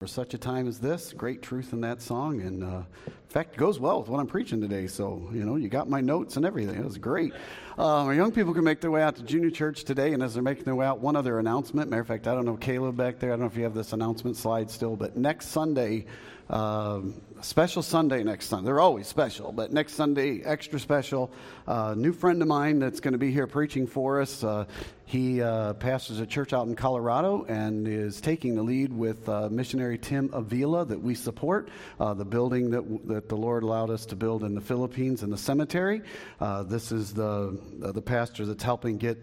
For such a time as this, great truth in that song, and uh, in fact, it goes well with what I'm preaching today. So, you know, you got my notes and everything. It was great. Uh, our young people can make their way out to junior church today, and as they're making their way out, one other announcement. Matter of fact, I don't know Caleb back there. I don't know if you have this announcement slide still, but next Sunday, uh, special Sunday next Sunday. They're always special, but next Sunday, extra special. Uh, new friend of mine that's going to be here preaching for us. Uh, he uh, pastors a church out in Colorado and is taking the lead with uh, missionary Tim Avila that we support, uh, the building that, that the Lord allowed us to build in the Philippines in the cemetery. Uh, this is the, the pastor that's helping get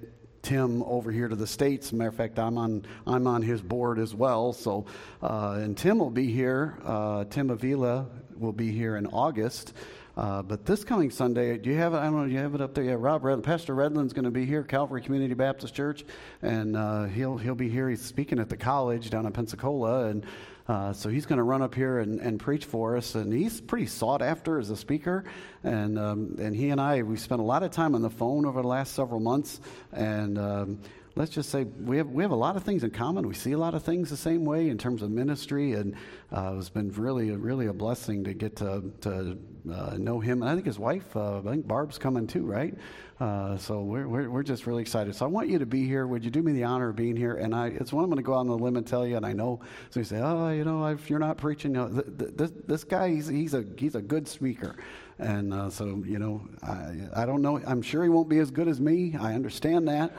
Tim over here to the states. Matter of fact, I'm on I'm on his board as well. So, uh, and Tim will be here. Uh, Tim Avila will be here in August. Uh, but this coming Sunday, do you have it? I don't know. Do you have it up there? Yeah, Rob Red, Pastor Redland's going to be here, Calvary Community Baptist Church, and uh, he'll he'll be here. He's speaking at the college down in Pensacola, and uh, so he's going to run up here and, and, preach for us, and he's pretty sought after as a speaker. And um, and he and I we've spent a lot of time on the phone over the last several months, and. Um, let's just say we have, we have a lot of things in common. We see a lot of things the same way in terms of ministry, and uh, it's been really, really a blessing to get to, to uh, know him. And I think his wife, uh, I think Barb's coming too, right? Uh, so we're, we're, we're, just really excited. So I want you to be here. Would you do me the honor of being here? And I, it's one I'm going to go out on the limb and tell you. And I know, so you say, oh, you know, if you're not preaching, you know, th- th- this, this guy, he's, he's, a, he's a good speaker. And uh, so, you know, I, I don't know. I'm sure he won't be as good as me. I understand that.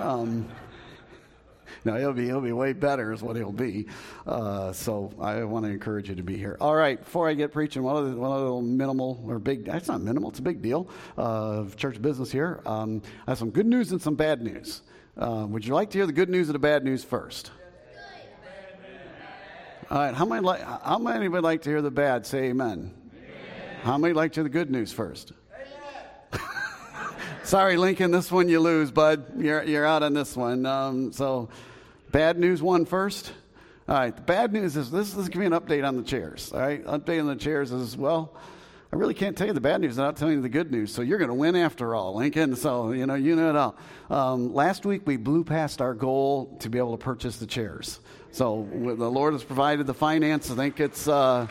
Um, no, he'll be he'll be way better is what he'll be. Uh, so I want to encourage you to be here. All right, before I get preaching, one other one other minimal or big. That's not minimal. It's a big deal uh, of church business here. Um, I have some good news and some bad news. Uh, would you like to hear the good news or the bad news first? All right, how many like how many would like to hear the bad? Say amen. How many like to the good news first? Sorry, Lincoln, this one you lose, bud. You're, you're out on this one. Um, so, bad news one first. All right, the bad news is this, this is going to be an update on the chairs. All right, update on the chairs is, well, I really can't tell you the bad news without telling you the good news. So you're going to win after all, Lincoln. So, you know, you know it all. Um, last week we blew past our goal to be able to purchase the chairs. So the Lord has provided the finance. I think it's. Uh,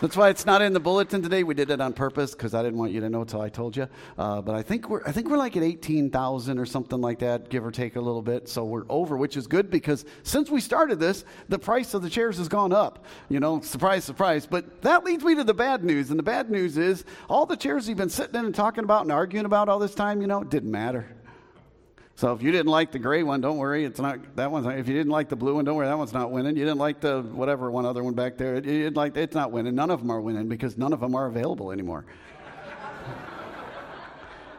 that's why it's not in the bulletin today. We did it on purpose because I didn't want you to know until I told you. Uh, but I think we're I think we're like at eighteen thousand or something like that, give or take a little bit. So we're over, which is good because since we started this, the price of the chairs has gone up. You know, surprise, surprise. But that leads me to the bad news, and the bad news is all the chairs you've been sitting in and talking about and arguing about all this time. You know, didn't matter. So if you didn't like the gray one, don't worry. It's not that one's. If you didn't like the blue one, don't worry. That one's not winning. You didn't like the whatever one other one back there. You didn't like it's not winning. None of them are winning because none of them are available anymore.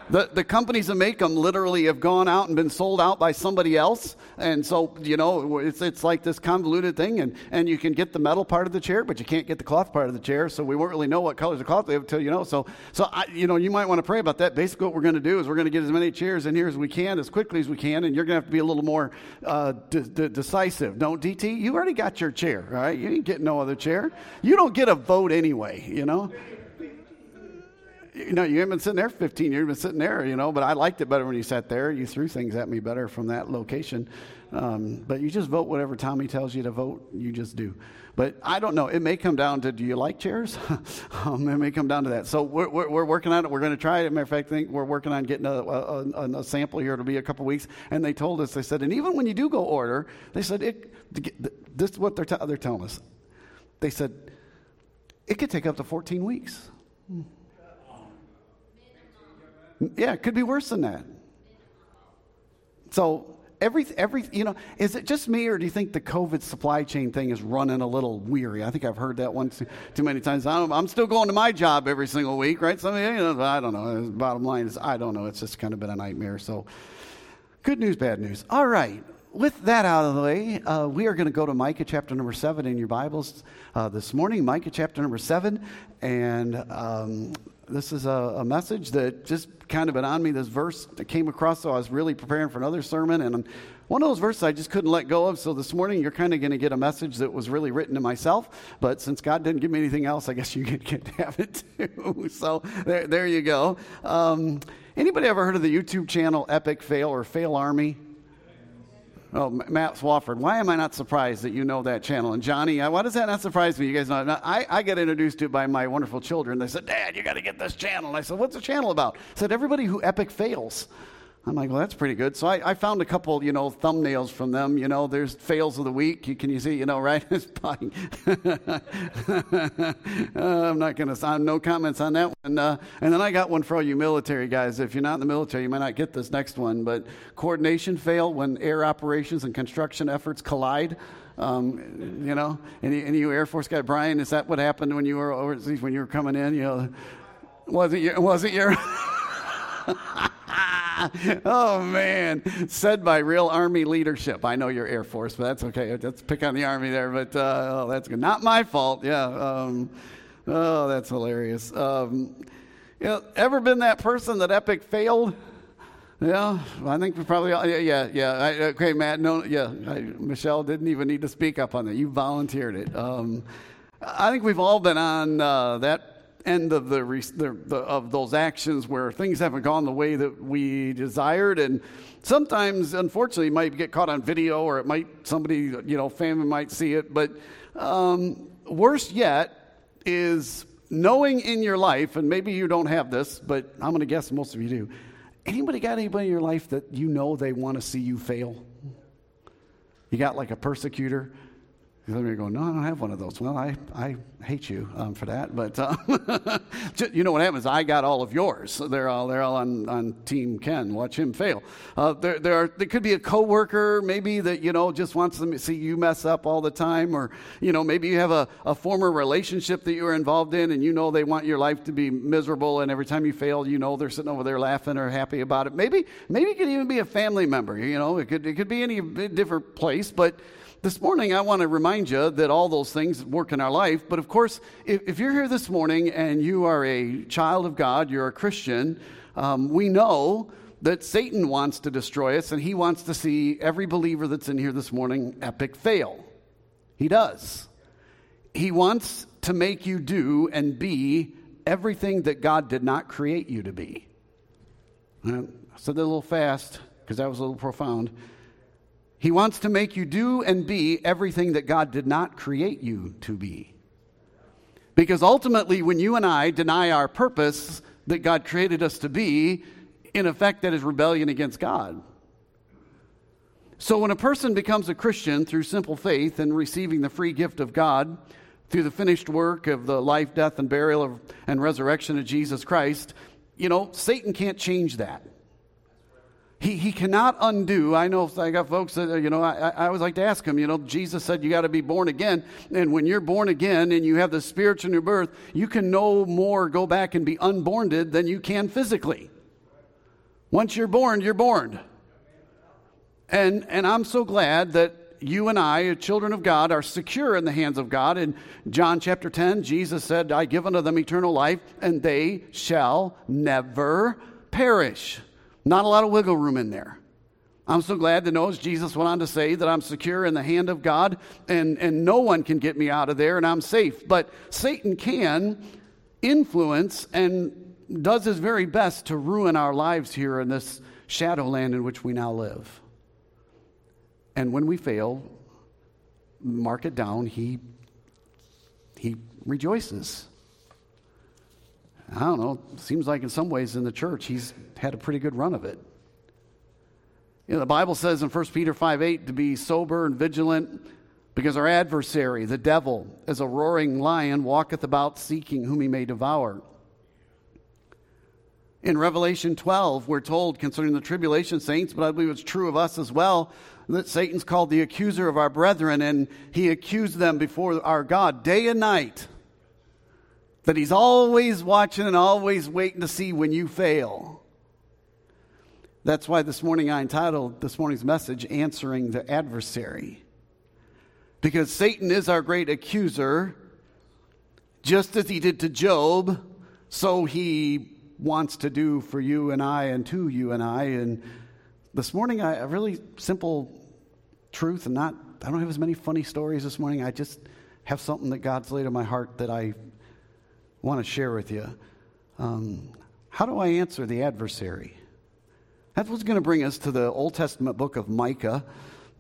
The, the companies that make them literally have gone out and been sold out by somebody else. And so, you know, it's, it's like this convoluted thing. And, and you can get the metal part of the chair, but you can't get the cloth part of the chair. So we won't really know what colors of cloth they have until you know. So, so I, you know, you might want to pray about that. Basically, what we're going to do is we're going to get as many chairs in here as we can, as quickly as we can. And you're going to have to be a little more uh, decisive. Don't DT? You already got your chair, all right? You ain't getting no other chair. You don't get a vote anyway, you know? You know, you haven't been sitting there 15 years, you've been sitting there, you know, but I liked it better when you sat there. You threw things at me better from that location. Um, but you just vote whatever Tommy tells you to vote, you just do. But I don't know. It may come down to do you like chairs? um, it may come down to that. So we're, we're, we're working on it. We're going to try it. matter of fact, I think we're working on getting a, a, a, a sample here. It'll be a couple weeks. And they told us, they said, and even when you do go order, they said, it, this is what they're, t- they're telling us. They said, it could take up to 14 weeks. Yeah, it could be worse than that. So every every you know, is it just me or do you think the COVID supply chain thing is running a little weary? I think I've heard that one too, too many times. I am still going to my job every single week, right? So you know, I don't know. Bottom line is I don't know. It's just kind of been a nightmare. So good news, bad news. All right. With that out of the way, uh, we are going to go to Micah chapter number seven in your Bibles uh, this morning. Micah chapter number seven, and um, this is a, a, message that just kind of been on me. This verse that came across, so I was really preparing for another sermon, and one of those verses I just couldn't let go of. So this morning, you're kind of going to get a message that was really written to myself. But since God didn't give me anything else, I guess you get to have it too. so there, there you go. Um, anybody ever heard of the YouTube channel Epic Fail or Fail Army? Oh, Matt Swafford. Why am I not surprised that you know that channel? And Johnny, uh, why does that not surprise me? You guys know. I, I get introduced to it by my wonderful children. They said, Dad, you got to get this channel. And I said, What's the channel about? I said, Everybody who epic fails. I'm like, well, that's pretty good. So I, I, found a couple, you know, thumbnails from them. You know, there's fails of the week. You, can you see, you know, right? uh, I'm not going to, sign no comments on that one. Uh, and then I got one for all you military guys. If you're not in the military, you might not get this next one. But coordination fail when air operations and construction efforts collide. Um, you know, any, any Air Force guy, Brian, is that what happened when you were overseas, when you were coming in? You know, was it your, was it your, oh man, said by real Army leadership. I know you're Air Force, but that's okay. Let's pick on the Army there. But uh, oh, that's good. Not my fault. Yeah. Um, oh, that's hilarious. Um, you know, ever been that person that epic failed? Yeah, I think we probably all, yeah, yeah, yeah. I, okay, Matt, no, yeah, I, Michelle didn't even need to speak up on that. You volunteered it. Um, I think we've all been on uh, that end of the, the, the, of those actions where things haven't gone the way that we desired. And sometimes unfortunately might get caught on video or it might somebody you know family might see it. But um, worse yet is knowing in your life and maybe you don't have this but i'm going to guess most of you do. Anybody got anybody in your life that you know they want to see you fail? You got like a persecutor of you go, no, I don't have one of those. Well, I, I hate you um, for that. But uh, you know what happens? I got all of yours. They're all, they're all on, on Team Ken. Watch him fail. Uh, there, there, are, there could be a coworker maybe that, you know, just wants to see you mess up all the time. Or, you know, maybe you have a, a former relationship that you were involved in and you know they want your life to be miserable. And every time you fail, you know they're sitting over there laughing or happy about it. Maybe, maybe it could even be a family member. You know, it could, it could be any different place. But this morning, I want to remind you that all those things work in our life. But of course, if, if you're here this morning and you are a child of God, you're a Christian, um, we know that Satan wants to destroy us and he wants to see every believer that's in here this morning epic fail. He does. He wants to make you do and be everything that God did not create you to be. I said that a little fast because that was a little profound. He wants to make you do and be everything that God did not create you to be. Because ultimately, when you and I deny our purpose that God created us to be, in effect, that is rebellion against God. So, when a person becomes a Christian through simple faith and receiving the free gift of God, through the finished work of the life, death, and burial of, and resurrection of Jesus Christ, you know, Satan can't change that. He, he cannot undo. I know I got folks that, you know, I, I always like to ask them, you know, Jesus said you got to be born again. And when you're born again and you have the Spirit in your birth, you can no more go back and be unborned than you can physically. Once you're born, you're born. And, and I'm so glad that you and I, children of God, are secure in the hands of God. In John chapter 10, Jesus said, I give unto them eternal life, and they shall never perish. Not a lot of wiggle room in there. I'm so glad to know, as Jesus went on to say, that I'm secure in the hand of God and, and no one can get me out of there and I'm safe. But Satan can influence and does his very best to ruin our lives here in this shadowland in which we now live. And when we fail, mark it down, he, he rejoices. I don't know, seems like in some ways in the church he's had a pretty good run of it. You know, the Bible says in 1 Peter 5 8 to be sober and vigilant because our adversary, the devil, as a roaring lion, walketh about seeking whom he may devour. In Revelation 12, we're told concerning the tribulation saints, but I believe it's true of us as well, that Satan's called the accuser of our brethren, and he accused them before our God day and night that he's always watching and always waiting to see when you fail. That's why this morning I entitled this morning's message, Answering the Adversary. Because Satan is our great accuser, just as he did to Job, so he wants to do for you and I and to you and I. And this morning, I, a really simple truth, and not, I don't have as many funny stories this morning. I just have something that God's laid on my heart that I want to share with you. Um, how do I answer the adversary? That's what's going to bring us to the Old Testament book of Micah.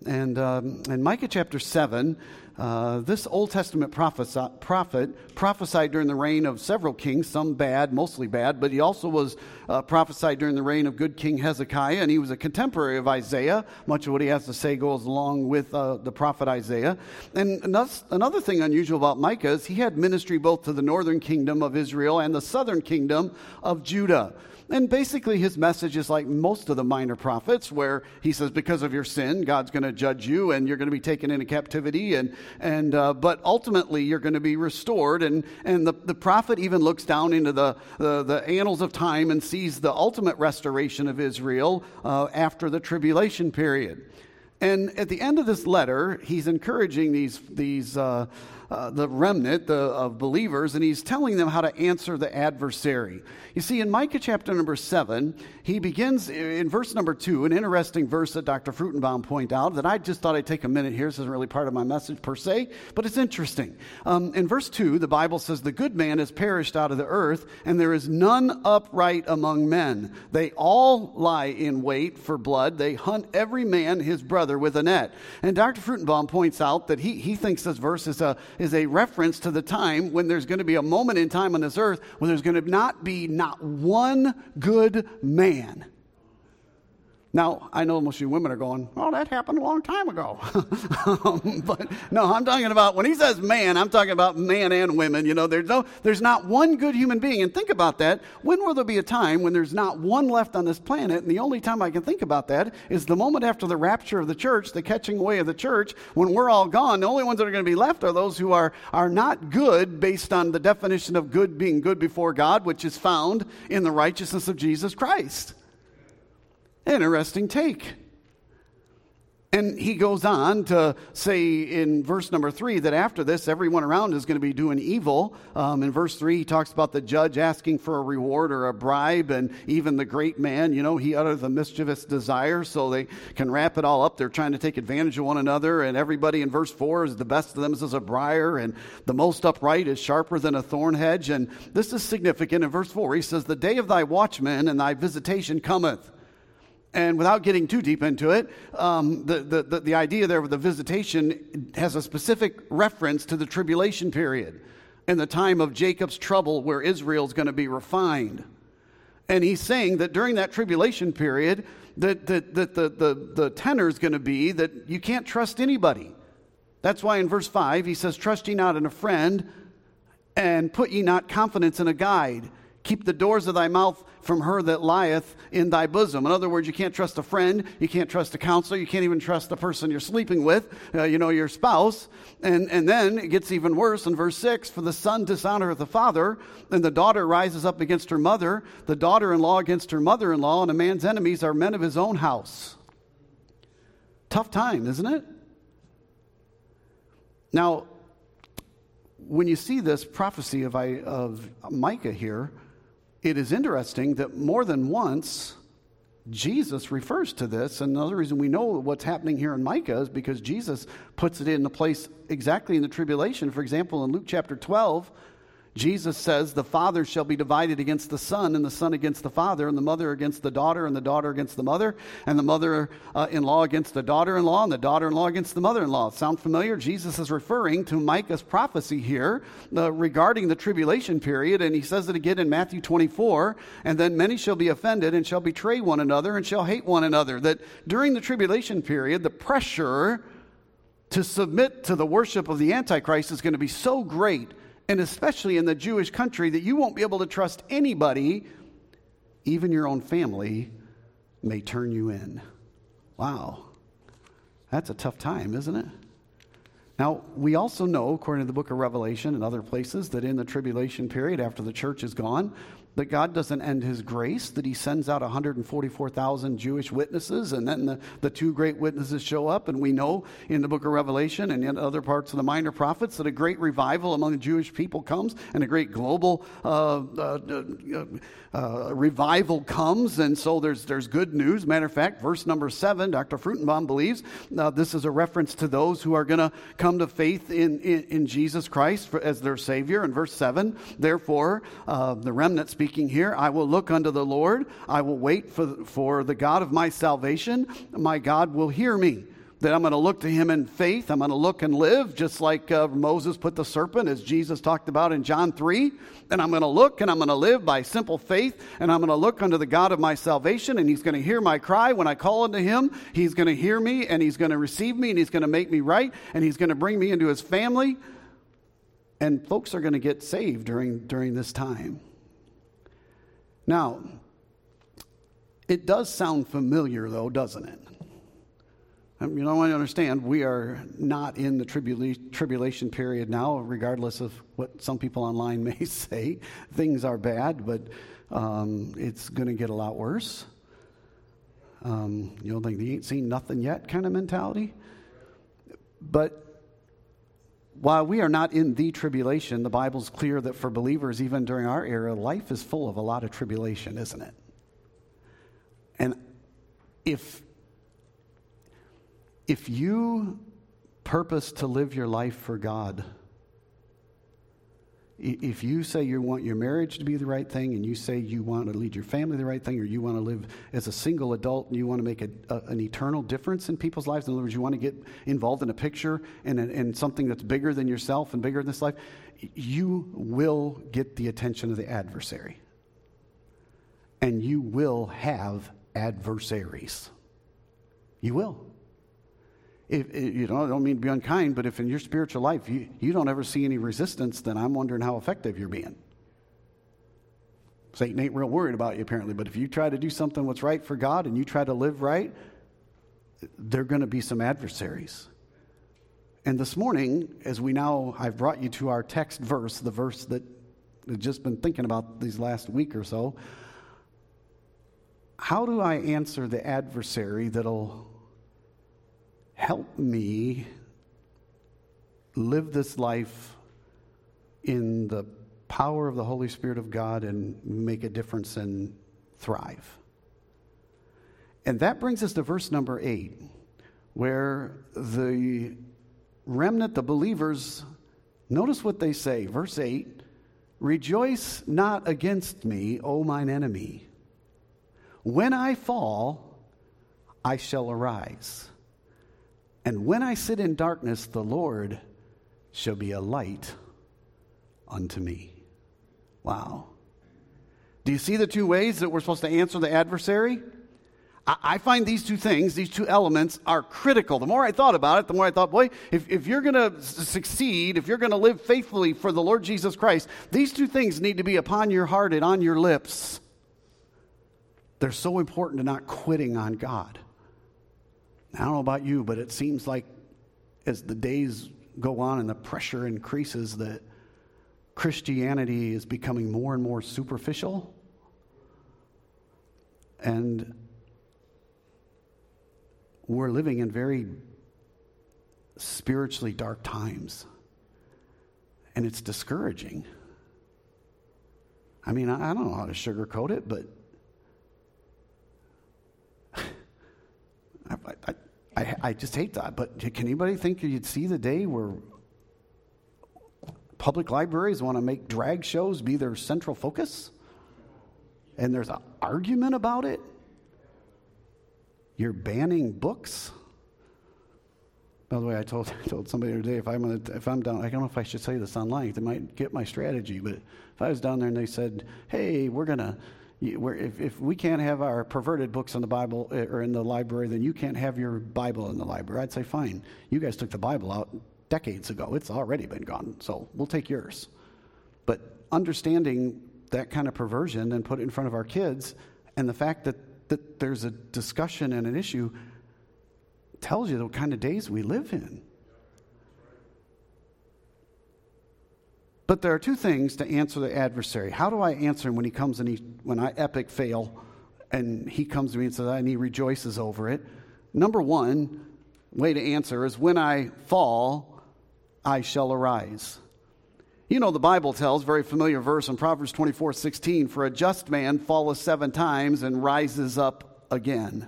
And um, in Micah chapter 7, uh, this Old Testament prophet, prophet prophesied during the reign of several kings, some bad, mostly bad, but he also was uh, prophesied during the reign of good King Hezekiah, and he was a contemporary of Isaiah. Much of what he has to say goes along with uh, the prophet Isaiah. And another thing unusual about Micah is he had ministry both to the northern kingdom of Israel and the southern kingdom of Judah. And basically, his message is like most of the minor prophets, where he says, because of your sin, God's going to judge you and you're going to be taken into captivity. And, and, uh, but ultimately, you're going to be restored. And, and the, the prophet even looks down into the, the, the annals of time and sees the ultimate restoration of Israel uh, after the tribulation period. And at the end of this letter, he's encouraging these, these uh, uh, the remnant the, of believers, and he's telling them how to answer the adversary. You see, in Micah chapter number seven, he begins in verse number two, an interesting verse that Dr. Fruchtenbaum pointed out that I just thought I'd take a minute here. This isn't really part of my message per se, but it's interesting. Um, in verse two, the Bible says, The good man has perished out of the earth, and there is none upright among men. They all lie in wait for blood. They hunt every man his brother with a net. And Dr. Fruchtenbaum points out that he, he thinks this verse is a, is a reference to the time when there's going to be a moment in time on this earth when there's going to not be not one good man now, I know most of you women are going, well, that happened a long time ago. um, but no, I'm talking about, when he says man, I'm talking about man and women. You know, there's, no, there's not one good human being. And think about that. When will there be a time when there's not one left on this planet? And the only time I can think about that is the moment after the rapture of the church, the catching away of the church, when we're all gone. The only ones that are going to be left are those who are, are not good based on the definition of good being good before God, which is found in the righteousness of Jesus Christ. Interesting take. And he goes on to say in verse number three that after this, everyone around is going to be doing evil. Um, in verse three, he talks about the judge asking for a reward or a bribe, and even the great man, you know, he uttered a mischievous desire, so they can wrap it all up. They're trying to take advantage of one another, and everybody in verse four is the best of them is as a briar, and the most upright is sharper than a thorn hedge. And this is significant. In verse four, he says, The day of thy watchman and thy visitation cometh. And without getting too deep into it, um, the, the, the, the idea there of the visitation has a specific reference to the tribulation period and the time of Jacob's trouble where Israel's going to be refined. And he's saying that during that tribulation period, that, that, that the, the, the tenor is going to be that you can't trust anybody. That's why in verse 5 he says, Trust ye not in a friend, and put ye not confidence in a guide. Keep the doors of thy mouth from her that lieth in thy bosom. In other words, you can't trust a friend, you can't trust a counselor, you can't even trust the person you're sleeping with, uh, you know, your spouse. And, and then it gets even worse in verse 6 For the son dishonoreth the father, and the daughter rises up against her mother, the daughter in law against her mother in law, and a man's enemies are men of his own house. Tough time, isn't it? Now, when you see this prophecy of, I, of Micah here, it is interesting that more than once, Jesus refers to this. And another reason we know what's happening here in Micah is because Jesus puts it in a place exactly in the tribulation. For example, in Luke chapter 12, Jesus says, The father shall be divided against the son, and the son against the father, and the mother against the daughter, and the daughter against the mother, and the mother uh, in law against the daughter in law, and the daughter in law against the mother in law. Sound familiar? Jesus is referring to Micah's prophecy here uh, regarding the tribulation period, and he says it again in Matthew 24. And then many shall be offended, and shall betray one another, and shall hate one another. That during the tribulation period, the pressure to submit to the worship of the Antichrist is going to be so great and especially in the Jewish country, that you won't be able to trust anybody, even your own family may turn you in. Wow. That's a tough time, isn't it? Now, we also know, according to the book of Revelation and other places, that in the tribulation period, after the church is gone, that God doesn't end his grace, that he sends out 144,000 Jewish witnesses, and then the, the two great witnesses show up. And we know in the book of Revelation and in other parts of the minor prophets that a great revival among the Jewish people comes and a great global uh, uh, uh, uh, revival comes. And so there's, there's good news. Matter of fact, verse number seven, Dr. Fruchtenbaum believes uh, this is a reference to those who are going to come to faith in, in, in Jesus Christ for, as their Savior. In verse seven, therefore, uh, the remnant speaks speaking here. I will look unto the Lord. I will wait for, for the God of my salvation. My God will hear me. that I'm going to look to him in faith. I'm going to look and live just like uh, Moses put the serpent, as Jesus talked about in John 3. And I'm going to look and I'm going to live by simple faith. And I'm going to look unto the God of my salvation. And he's going to hear my cry. When I call unto him, he's going to hear me and he's going to receive me and he's going to make me right. And he's going to bring me into his family. And folks are going to get saved during, during this time. Now, it does sound familiar, though, doesn't it? Um, you know, I understand we are not in the tribula- tribulation period now, regardless of what some people online may say. Things are bad, but um, it's going to get a lot worse. Um, you know, like the ain't seen nothing yet kind of mentality. But while we are not in the tribulation, the Bible's clear that for believers, even during our era, life is full of a lot of tribulation, isn't it? And if if you purpose to live your life for God, if you say you want your marriage to be the right thing and you say you want to lead your family the right thing or you want to live as a single adult and you want to make a, a, an eternal difference in people's lives in other words you want to get involved in a picture and, and something that's bigger than yourself and bigger than this life you will get the attention of the adversary. And you will have adversaries. You will if, you know, I don't mean to be unkind, but if in your spiritual life you, you don't ever see any resistance, then I'm wondering how effective you're being. Satan ain't real worried about you, apparently, but if you try to do something what's right for God and you try to live right, there are going to be some adversaries. And this morning, as we now, I've brought you to our text verse, the verse that I've just been thinking about these last week or so. How do I answer the adversary that'll help me live this life in the power of the Holy Spirit of God and make a difference and thrive. And that brings us to verse number eight, where the remnant, the believers, notice what they say. Verse 8 Rejoice not against me, O mine enemy. When I fall, I shall arise. And when I sit in darkness, the Lord shall be a light unto me. Wow. Do you see the two ways that we're supposed to answer the adversary? I find these two things, these two elements, are critical. The more I thought about it, the more I thought, boy, if, if you're going to succeed, if you're going to live faithfully for the Lord Jesus Christ, these two things need to be upon your heart and on your lips. They're so important to not quitting on God. I don't know about you, but it seems like as the days go on and the pressure increases, that Christianity is becoming more and more superficial. And we're living in very spiritually dark times. And it's discouraging. I mean, I don't know how to sugarcoat it, but I, I, I, just hate that. But can anybody think you'd see the day where public libraries want to make drag shows be their central focus? And there's an argument about it? You're banning books? By the way, I told, I told somebody the other day if I'm, gonna, if I'm down, I don't know if I should say this online, they might get my strategy, but if I was down there and they said, hey, we're going to if, if we can't have our perverted books in the Bible eh, or in the library, then you can't have your Bible in the library. I'd say, fine. You guys took the Bible out decades ago. It's already been gone, so we'll take yours. But understanding that kind of perversion and put it in front of our kids, and the fact that, that there's a discussion and an issue tells you the kind of days we live in. But there are two things to answer the adversary. How do I answer him when he comes and he, when I epic fail and he comes to me and says, and he rejoices over it? Number one way to answer is when I fall, I shall arise. You know, the Bible tells, very familiar verse in Proverbs 24 16, for a just man falleth seven times and rises up again.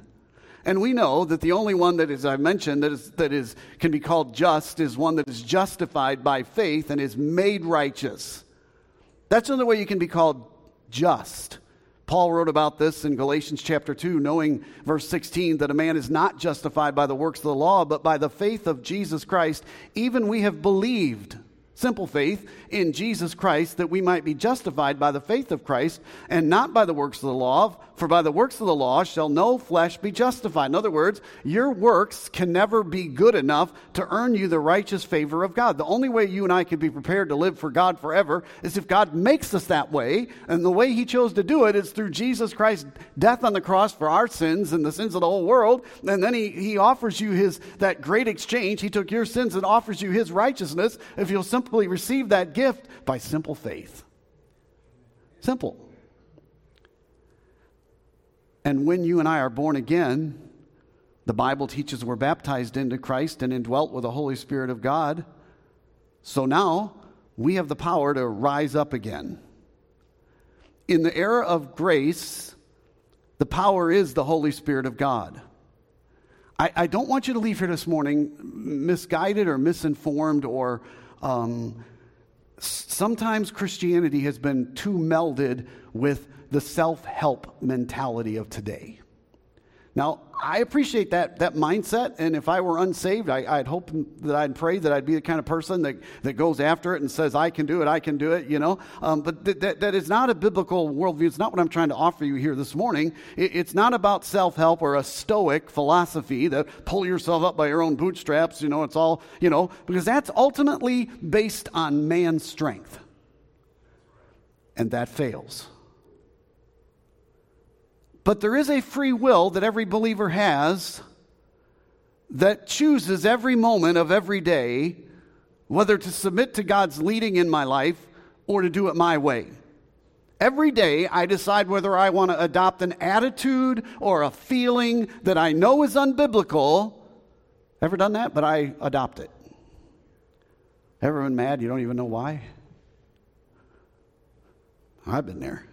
And we know that the only one that, as I mentioned, that, is, that is, can be called just is one that is justified by faith and is made righteous. That's the only way you can be called just. Paul wrote about this in Galatians chapter 2, knowing verse 16 that a man is not justified by the works of the law, but by the faith of Jesus Christ. Even we have believed simple faith in Jesus Christ, that we might be justified by the faith of Christ and not by the works of the law. For by the works of the law shall no flesh be justified. In other words, your works can never be good enough to earn you the righteous favor of God. The only way you and I can be prepared to live for God forever is if God makes us that way. And the way He chose to do it is through Jesus Christ's death on the cross for our sins and the sins of the whole world. And then He, he offers you His that great exchange. He took your sins and offers you His righteousness if you'll simply receive that gift by simple faith. Simple. And when you and I are born again, the Bible teaches we're baptized into Christ and indwelt with the Holy Spirit of God. So now we have the power to rise up again. In the era of grace, the power is the Holy Spirit of God. I, I don't want you to leave here this morning misguided or misinformed or um, sometimes Christianity has been too melded with the self help mentality of today. Now, I appreciate that, that mindset, and if I were unsaved, I, would hope that I'd pray that I'd be the kind of person that, that goes after it and says, I can do it, I can do it, you know. Um, but th- that, that is not a biblical worldview. It's not what I'm trying to offer you here this morning. It, it's not about self help or a stoic philosophy that pull yourself up by your own bootstraps, you know, it's all, you know, because that's ultimately based on man's strength. And that fails. But there is a free will that every believer has that chooses every moment of every day whether to submit to God's leading in my life or to do it my way. Every day, I decide whether I want to adopt an attitude or a feeling that I know is unbiblical. Ever done that? But I adopt it. Ever been mad? You don't even know why? I've been there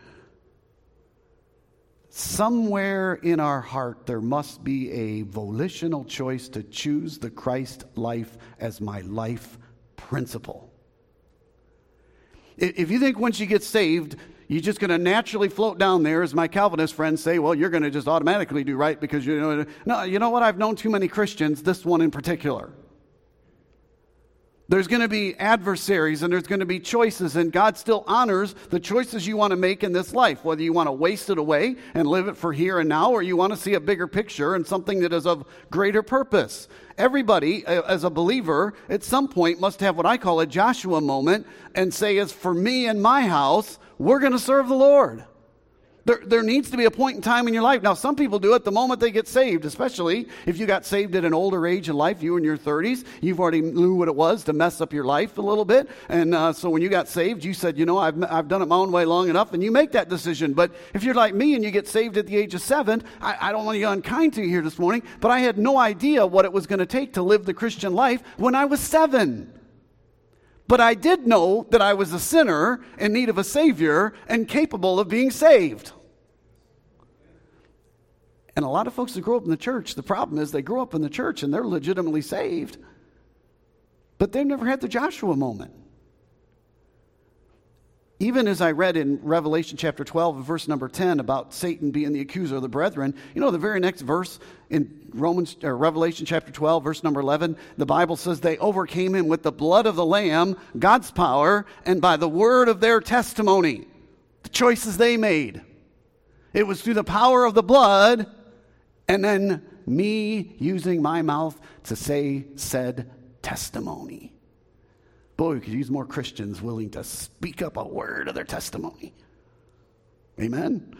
somewhere in our heart there must be a volitional choice to choose the Christ life as my life principle. If you think once you get saved, you're just going to naturally float down there, as my Calvinist friends say, well, you're going to just automatically do right because you know. No, you know what? I've known too many Christians, this one in particular. There's going to be adversaries and there's going to be choices, and God still honors the choices you want to make in this life, whether you want to waste it away and live it for here and now, or you want to see a bigger picture and something that is of greater purpose. Everybody, uh, as a believer, at some point must have what I call a Joshua moment and say, As for me and my house, we're going to serve the Lord. There, there needs to be a point in time in your life. Now, some people do it the moment they get saved, especially if you got saved at an older age in life, you in your 30s. You've already knew what it was to mess up your life a little bit. And uh, so when you got saved, you said, you know, I've, I've done it my own way long enough, and you make that decision. But if you're like me and you get saved at the age of seven, I, I don't want to be unkind to you here this morning, but I had no idea what it was going to take to live the Christian life when I was seven. But I did know that I was a sinner in need of a Savior and capable of being saved. And a lot of folks that grow up in the church, the problem is they grow up in the church and they're legitimately saved, but they've never had the Joshua moment. Even as I read in Revelation chapter 12, verse number 10, about Satan being the accuser of the brethren, you know, the very next verse in Romans, or Revelation chapter 12, verse number 11, the Bible says they overcame him with the blood of the Lamb, God's power, and by the word of their testimony, the choices they made. It was through the power of the blood and then me using my mouth to say said testimony. Boy, we could use more Christians willing to speak up a word of their testimony. Amen?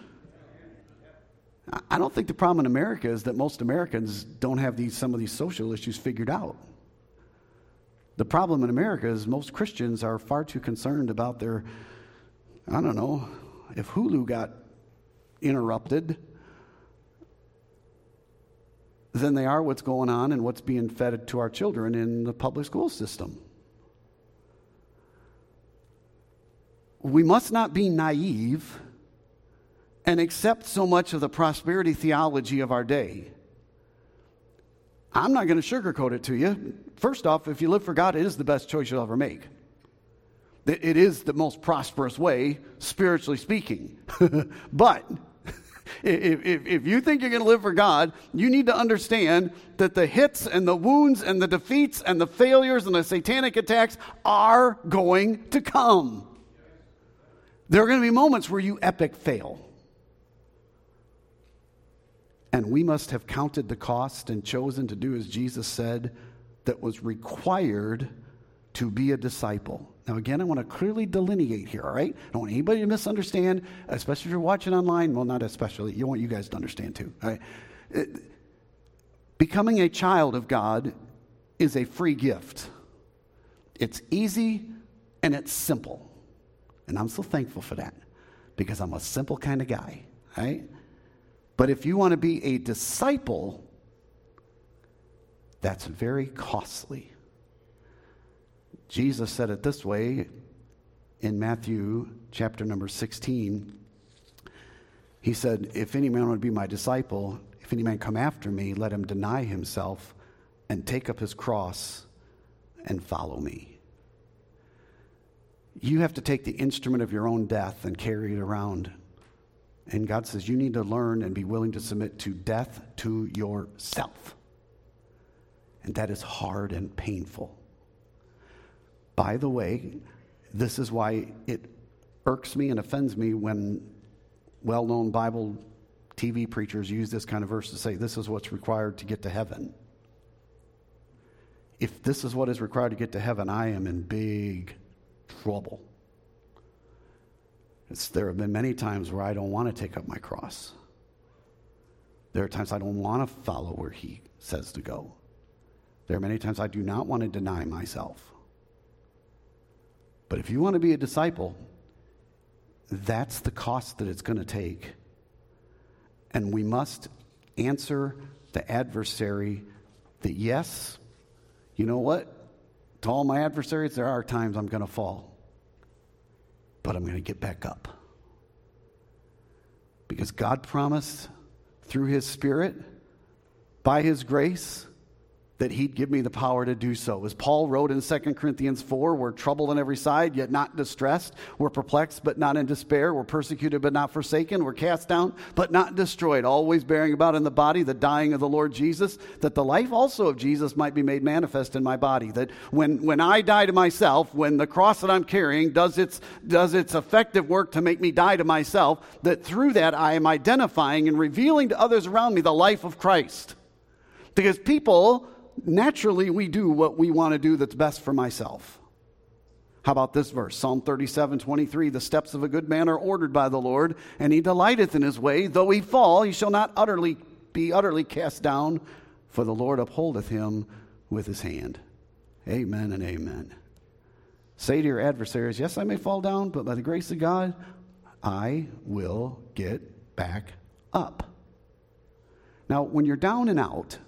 I don't think the problem in America is that most Americans don't have these, some of these social issues figured out. The problem in America is most Christians are far too concerned about their, I don't know, if Hulu got interrupted, than they are what's going on and what's being fed to our children in the public school system. We must not be naive and accept so much of the prosperity theology of our day. I'm not going to sugarcoat it to you. First off, if you live for God, it is the best choice you'll ever make. It is the most prosperous way, spiritually speaking. but if, if, if, you think you're going to live for God, you need to understand that the hits and the wounds and the defeats and the failures and the satanic attacks are going to come. There are going to be moments where you epic fail. And we must have counted the cost and chosen to do as Jesus said that was required to be a disciple. Now, again, I want to clearly delineate here, all right? I don't want anybody to misunderstand, especially if you're watching online. Well, not especially. You want you guys to understand too, all right? It, becoming a child of God is a free gift. It's easy and it's simple. And I'm so thankful for that because I'm a simple kind of guy, right? But if you want to be a disciple, that's very costly. Jesus said it this way in Matthew chapter number 16. He said, If any man would be my disciple, if any man come after me, let him deny himself and take up his cross and follow me. You have to take the instrument of your own death and carry it around. And God says you need to learn and be willing to submit to death to yourself. And that is hard and painful. By the way, this is why it irks me and offends me when well known Bible TV preachers use this kind of verse to say, This is what's required to get to heaven. If this is what is required to get to heaven, I am in big trouble. It's, there have been many times where I don't want to take up my cross. There are times I don't want to follow where He says to go. There are many times I do not want to deny myself. But if you want to be a disciple, that's the cost that it's going to take. And we must answer the adversary that, yes, you know what? To all my adversaries, there are times I'm going to fall, but I'm going to get back up. Because God promised through His Spirit, by His grace, that he'd give me the power to do so. As Paul wrote in 2 Corinthians 4, we're troubled on every side, yet not distressed. We're perplexed, but not in despair. We're persecuted, but not forsaken. We're cast down, but not destroyed. Always bearing about in the body the dying of the Lord Jesus, that the life also of Jesus might be made manifest in my body. That when, when I die to myself, when the cross that I'm carrying does its, does its effective work to make me die to myself, that through that I am identifying and revealing to others around me the life of Christ. Because people naturally we do what we want to do that's best for myself. How about this verse? Psalm 37, 23. The steps of a good man are ordered by the Lord, and he delighteth in his way. Though he fall, he shall not utterly be utterly cast down, for the Lord upholdeth him with his hand. Amen and amen. Say to your adversaries, Yes, I may fall down, but by the grace of God, I will get back up. Now, when you're down and out,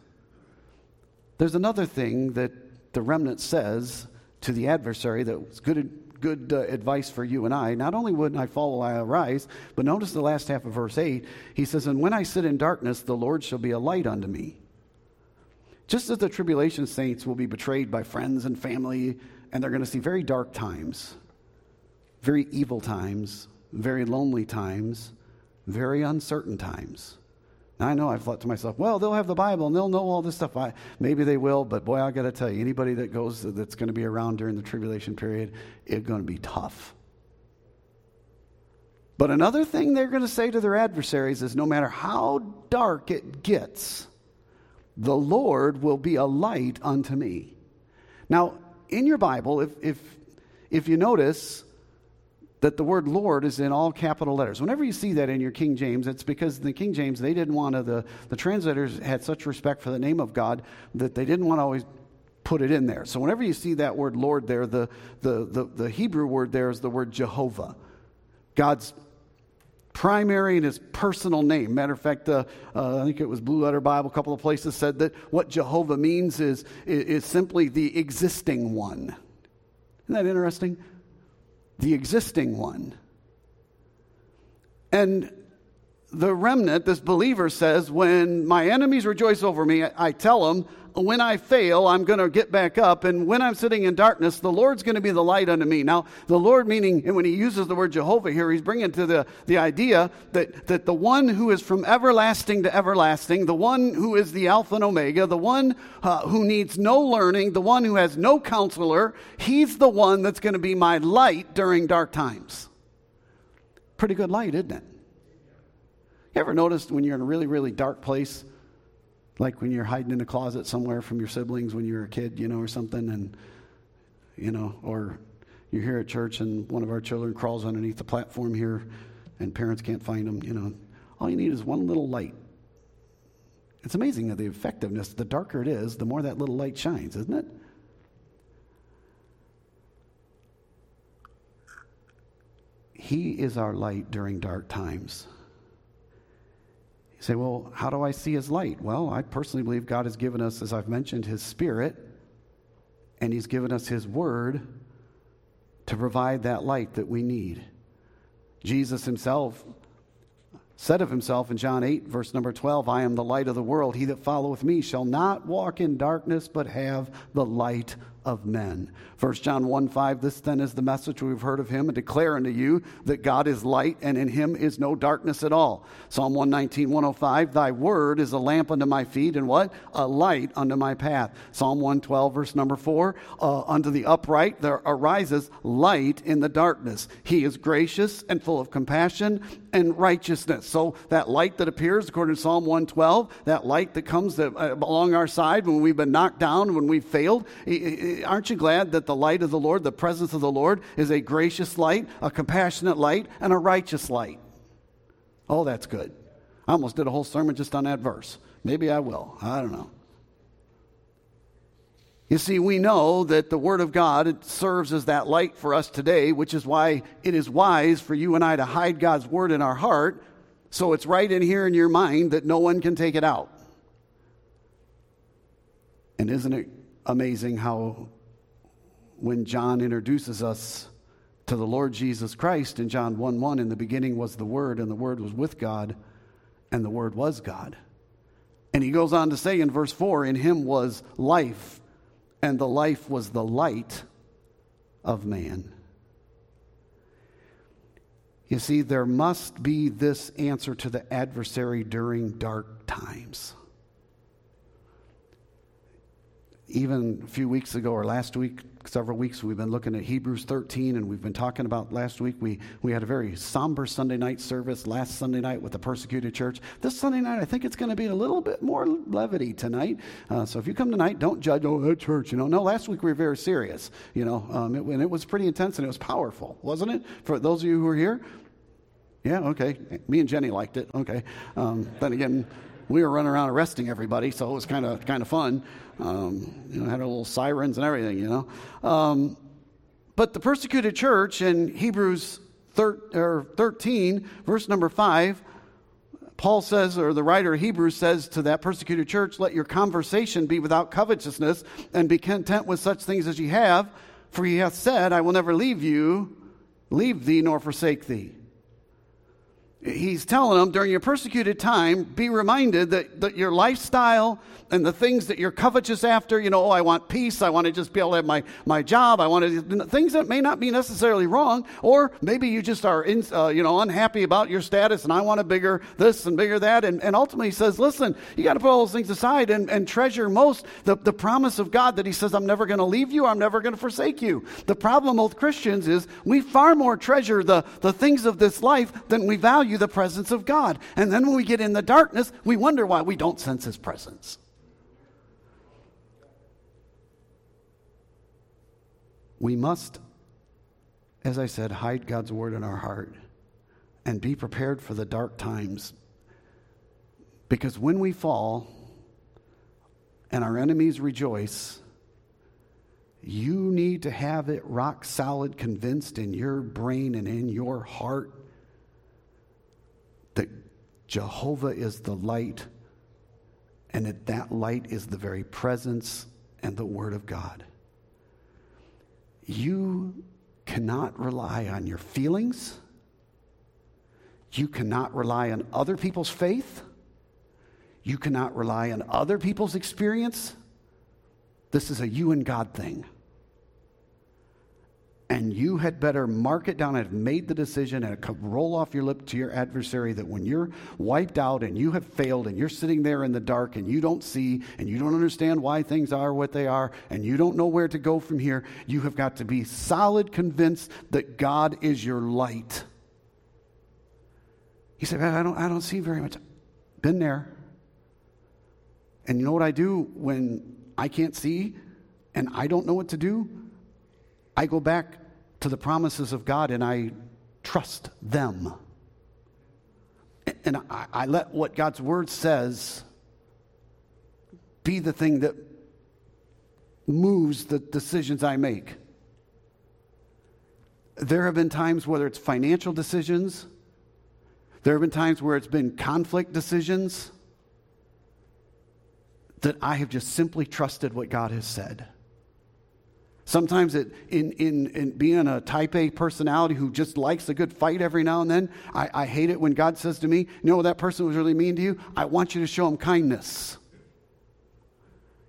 there's another thing that the remnant says to the adversary that was good, good uh, advice for you and I. Not only wouldn't I fall I arise, but notice the last half of verse 8. He says, And when I sit in darkness, the Lord shall be a light unto me. Just as the tribulation saints will be betrayed by friends and family, and they're going to see very dark times, very evil times, very lonely times, very uncertain times. I know I've thought to myself, well, they'll have the Bible and they'll know all this stuff. I, maybe they will, but boy, I got to tell you, anybody that goes that's going to be around during the tribulation period, it's going to be tough. But another thing they're going to say to their adversaries is no matter how dark it gets, the Lord will be a light unto me. Now, in your Bible, if, if, if you notice, that the word Lord is in all capital letters. Whenever you see that in your King James, it's because the King James, they didn't want to, the, the translators had such respect for the name of God that they didn't want to always put it in there. So whenever you see that word Lord there, the, the, the, the Hebrew word there is the word Jehovah. God's primary and his personal name. Matter of fact, uh, uh, I think it was Blue Letter Bible, a couple of places said that what Jehovah means is, is, is simply the existing one. Isn't that interesting? The existing one. And the remnant, this believer says, when my enemies rejoice over me, I tell them, when I fail, I'm going to get back up. And when I'm sitting in darkness, the Lord's going to be the light unto me. Now, the Lord meaning, and when he uses the word Jehovah here, he's bringing to the, the idea that, that the one who is from everlasting to everlasting, the one who is the Alpha and Omega, the one uh, who needs no learning, the one who has no counselor, he's the one that's going to be my light during dark times. Pretty good light, isn't it? You ever noticed when you're in a really, really dark place, like when you're hiding in a closet somewhere from your siblings when you were a kid, you know, or something, and, you know, or you're here at church and one of our children crawls underneath the platform here and parents can't find them, you know, all you need is one little light. It's amazing that the effectiveness, the darker it is, the more that little light shines, isn't it? He is our light during dark times. You say, well, how do I see his light? Well, I personally believe God has given us, as I've mentioned, his spirit, and he's given us his word to provide that light that we need. Jesus himself said of himself in John 8, verse number 12, I am the light of the world. He that followeth me shall not walk in darkness, but have the light of men. 1 John 1 5, this then is the message we've heard of him and declare unto you that God is light and in him is no darkness at all. Psalm 119, 105, thy word is a lamp unto my feet and what? A light unto my path. Psalm 112, verse number 4, uh, unto the upright there arises light in the darkness. He is gracious and full of compassion and righteousness. So that light that appears, according to Psalm 112, that light that comes uh, along our side when we've been knocked down, when we've failed, eh, eh, eh, aren't you glad that the light of the Lord, the presence of the Lord, is a gracious light, a compassionate light, and a righteous light? Oh, that's good. I almost did a whole sermon just on that verse. Maybe I will. I don't know. You see, we know that the Word of God serves as that light for us today, which is why it is wise for you and I to hide God's Word in our heart so it's right in here in your mind that no one can take it out. And isn't it amazing how when John introduces us to the Lord Jesus Christ in John 1 1, in the beginning was the Word, and the Word was with God, and the Word was God. And he goes on to say in verse 4 In him was life, and the life was the light of man. You see, there must be this answer to the adversary during dark times even a few weeks ago or last week, several weeks, we've been looking at Hebrews 13, and we've been talking about last week. We, we had a very somber Sunday night service last Sunday night with the persecuted church. This Sunday night, I think it's going to be a little bit more levity tonight. Uh, so if you come tonight, don't judge, oh, that church, you know. No, last week we were very serious, you know, um, it, and it was pretty intense and it was powerful, wasn't it? For those of you who were here, yeah, okay. Me and Jenny liked it. Okay. Um, then again, we were running around arresting everybody, so it was kind of kind of fun. Um, you know, had our little sirens and everything, you know. Um, but the persecuted church in Hebrews thir- 13, verse number 5, Paul says, or the writer of Hebrews says to that persecuted church, let your conversation be without covetousness and be content with such things as ye have, for he hath said, I will never leave you, leave thee, nor forsake thee he's telling them during your persecuted time, be reminded that, that your lifestyle and the things that you're covetous after, you know, oh, I want peace, I want to just be able to have my, my job, I want to, things that may not be necessarily wrong, or maybe you just are, in, uh, you know, unhappy about your status and I want a bigger this and bigger that. And, and ultimately he says, listen, you got to put all those things aside and, and treasure most the, the promise of God that he says, I'm never going to leave you, I'm never going to forsake you. The problem with Christians is we far more treasure the, the things of this life than we value the presence of God. And then when we get in the darkness, we wonder why we don't sense His presence. We must, as I said, hide God's word in our heart and be prepared for the dark times. Because when we fall and our enemies rejoice, you need to have it rock solid, convinced in your brain and in your heart Jehovah is the light, and that light is the very presence and the Word of God. You cannot rely on your feelings. You cannot rely on other people's faith. You cannot rely on other people's experience. This is a you and God thing. And you had better mark it down and have made the decision and it could roll off your lip to your adversary that when you're wiped out and you have failed and you're sitting there in the dark and you don't see and you don't understand why things are what they are and you don't know where to go from here, you have got to be solid convinced that God is your light. He said, I don't, I don't see very much. Been there. And you know what I do when I can't see and I don't know what to do? I go back to the promises of God and I trust them. And I, I let what God's word says be the thing that moves the decisions I make. There have been times, whether it's financial decisions, there have been times where it's been conflict decisions, that I have just simply trusted what God has said. Sometimes it, in, in, in being a type A personality who just likes a good fight every now and then, I, I hate it when God says to me, You know, that person was really mean to you. I want you to show him kindness.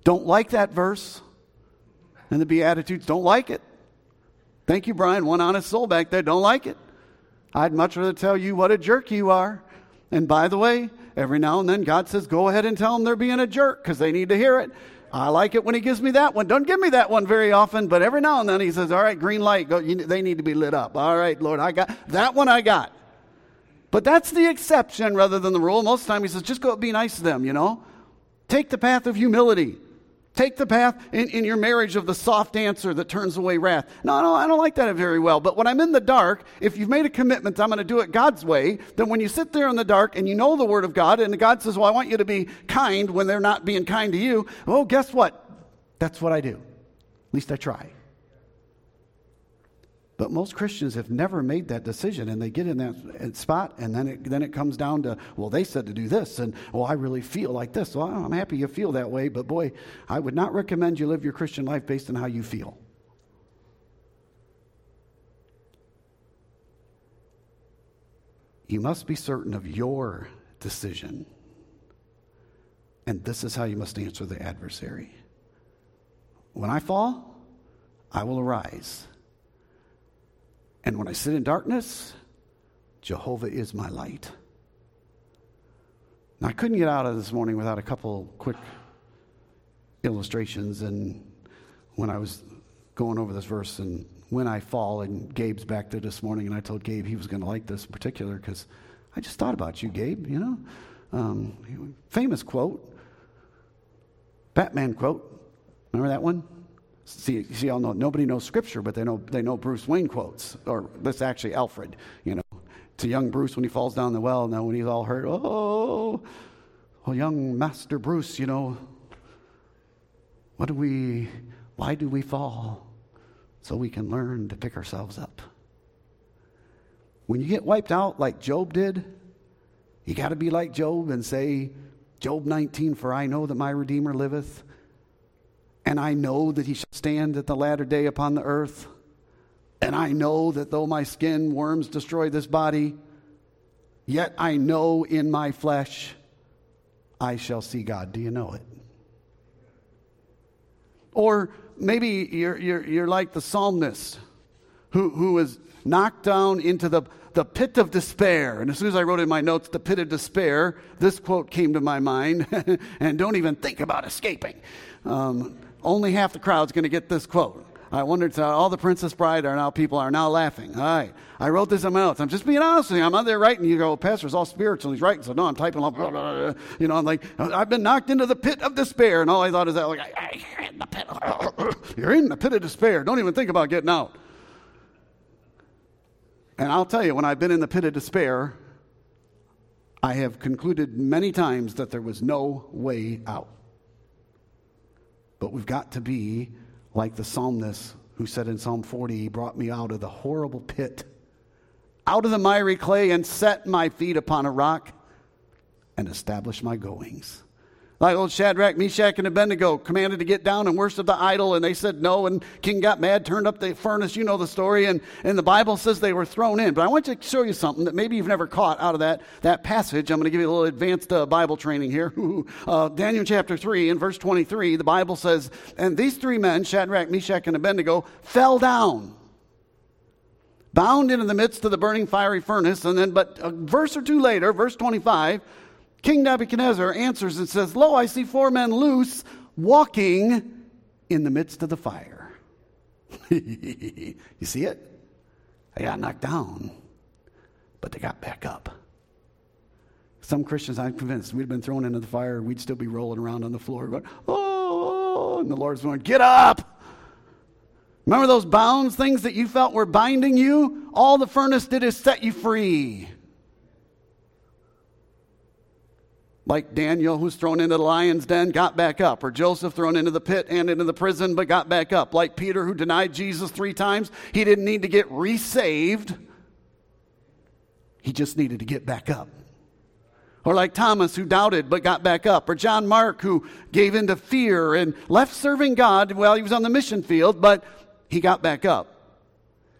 Don't like that verse. And the Beatitudes don't like it. Thank you, Brian. One honest soul back there don't like it. I'd much rather tell you what a jerk you are. And by the way, every now and then God says, Go ahead and tell them they're being a jerk because they need to hear it. I like it when he gives me that one. Don't give me that one very often, but every now and then he says, All right, green light, go, you, they need to be lit up. All right, Lord, I got that one I got. But that's the exception rather than the rule. Most of the time he says, Just go be nice to them, you know? Take the path of humility. Take the path in, in your marriage of the soft answer that turns away wrath. No, no, I don't like that very well. But when I'm in the dark, if you've made a commitment, I'm going to do it God's way, then when you sit there in the dark and you know the Word of God, and God says, Well, I want you to be kind when they're not being kind to you, well, guess what? That's what I do. At least I try. But most Christians have never made that decision, and they get in that spot, and then it, then it comes down to, well, they said to do this, and well, I really feel like this. Well, I'm happy you feel that way, but boy, I would not recommend you live your Christian life based on how you feel. You must be certain of your decision. And this is how you must answer the adversary. When I fall, I will arise. And when I sit in darkness, Jehovah is my light. Now, I couldn't get out of this morning without a couple quick illustrations. And when I was going over this verse, and when I fall, and Gabe's back there this morning, and I told Gabe he was going to like this in particular because I just thought about you, Gabe, you know? Um, famous quote, Batman quote. Remember that one? See, see, all know nobody knows scripture, but they know they know Bruce Wayne quotes, or that's actually Alfred. You know, to young Bruce when he falls down the well. Now when he's all hurt, oh, well, young Master Bruce, you know, what do we? Why do we fall? So we can learn to pick ourselves up. When you get wiped out like Job did, you got to be like Job and say, Job 19, for I know that my Redeemer liveth and I know that he shall stand at the latter day upon the earth. And I know that though my skin worms destroy this body, yet I know in my flesh I shall see God. Do you know it? Or maybe you're, you're, you're like the psalmist who, who was knocked down into the, the pit of despair. And as soon as I wrote in my notes, the pit of despair, this quote came to my mind and don't even think about escaping. Um, only half the crowd's going to get this quote. I wondered, so all the Princess Bride are now, people are now laughing. All right. I wrote this in my notes. I'm just being honest with you. I'm out there writing. You go, Pastor's all spiritual. He's writing. So, no, I'm typing. Blah, blah, blah. You know, I'm like, I've been knocked into the pit of despair. And all I thought is that, like, you're in the pit. you're in the pit of despair. Don't even think about getting out. And I'll tell you, when I've been in the pit of despair, I have concluded many times that there was no way out. But we've got to be like the psalmist who said in Psalm 40, He brought me out of the horrible pit, out of the miry clay, and set my feet upon a rock and established my goings. Like old Shadrach, Meshach, and Abednego commanded to get down and worship the idol, and they said no, and king got mad, turned up the furnace. You know the story, and, and the Bible says they were thrown in. But I want to show you something that maybe you've never caught out of that, that passage. I'm going to give you a little advanced uh, Bible training here. uh, Daniel chapter 3 in verse 23, the Bible says, And these three men, Shadrach, Meshach, and Abednego, fell down bound into the midst of the burning fiery furnace. And then, but a verse or two later, verse 25, King Nebuchadnezzar answers and says, Lo, I see four men loose walking in the midst of the fire. you see it? They got knocked down, but they got back up. Some Christians, I'm convinced, we'd been thrown into the fire, we'd still be rolling around on the floor, but oh, and the Lord's going, Get up! Remember those bounds, things that you felt were binding you? All the furnace did is set you free. Like Daniel, who's thrown into the lion's den, got back up, or Joseph thrown into the pit and into the prison, but got back up, like Peter, who denied Jesus three times. He didn't need to get resaved, he just needed to get back up. Or like Thomas, who doubted but got back up. Or John Mark, who gave in to fear and left serving God while he was on the mission field, but he got back up.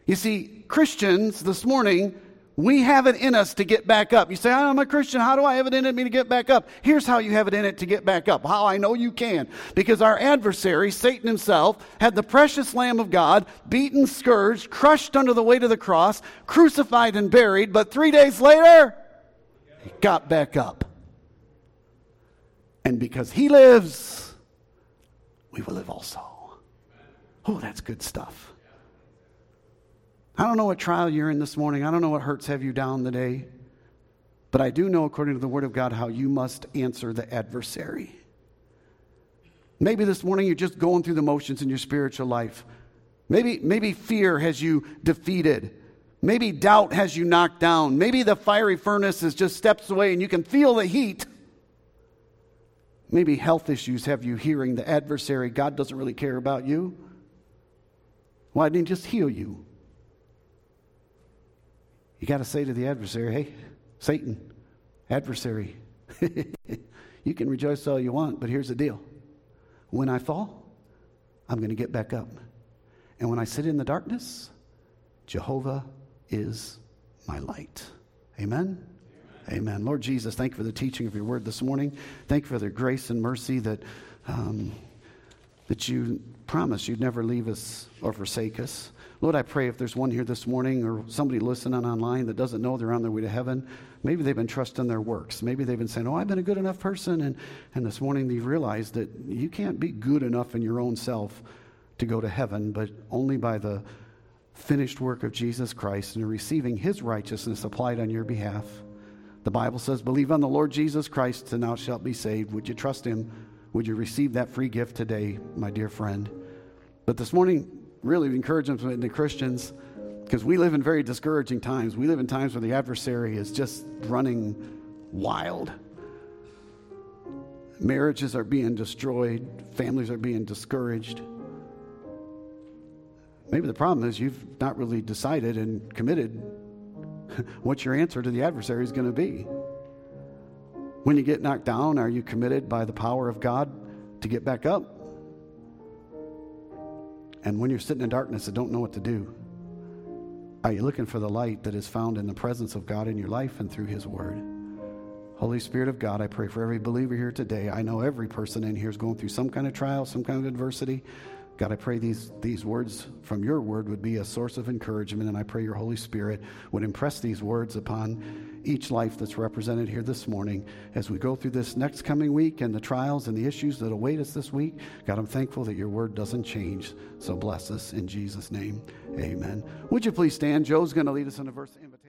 You see, Christians this morning we have it in us to get back up. You say, I'm a Christian. How do I have it in me to get back up? Here's how you have it in it to get back up. How I know you can. Because our adversary, Satan himself, had the precious Lamb of God beaten, scourged, crushed under the weight of the cross, crucified and buried, but three days later, he got back up. And because he lives, we will live also. Oh, that's good stuff. I don't know what trial you're in this morning. I don't know what hurts have you down today. But I do know, according to the Word of God, how you must answer the adversary. Maybe this morning you're just going through the motions in your spiritual life. Maybe, maybe fear has you defeated. Maybe doubt has you knocked down. Maybe the fiery furnace is just steps away and you can feel the heat. Maybe health issues have you hearing the adversary. God doesn't really care about you. Why didn't he just heal you? You got to say to the adversary, hey, Satan, adversary, you can rejoice all you want, but here's the deal. When I fall, I'm going to get back up. And when I sit in the darkness, Jehovah is my light. Amen? Amen. Lord Jesus, thank you for the teaching of your word this morning. Thank you for the grace and mercy that, um, that you promise you'd never leave us or forsake us. Lord, I pray if there's one here this morning or somebody listening online that doesn't know they're on their way to heaven, maybe they've been trusting their works. Maybe they've been saying, Oh, I've been a good enough person. And, and this morning they've realized that you can't be good enough in your own self to go to heaven, but only by the finished work of Jesus Christ and receiving his righteousness applied on your behalf. The Bible says, Believe on the Lord Jesus Christ, and thou shalt be saved. Would you trust him? Would you receive that free gift today, my dear friend? But this morning, really encouragement to Christians because we live in very discouraging times. We live in times where the adversary is just running wild. Marriages are being destroyed, families are being discouraged. Maybe the problem is you've not really decided and committed what your answer to the adversary is going to be. When you get knocked down, are you committed by the power of God to get back up? And when you're sitting in darkness and don't know what to do, are you looking for the light that is found in the presence of God in your life and through His Word? Holy Spirit of God, I pray for every believer here today. I know every person in here is going through some kind of trial, some kind of adversity. God, I pray these, these words from your word would be a source of encouragement, and I pray your Holy Spirit would impress these words upon each life that's represented here this morning as we go through this next coming week and the trials and the issues that await us this week. God, I'm thankful that your word doesn't change, so bless us in Jesus' name. Amen. Would you please stand? Joe's going to lead us in a verse invitation.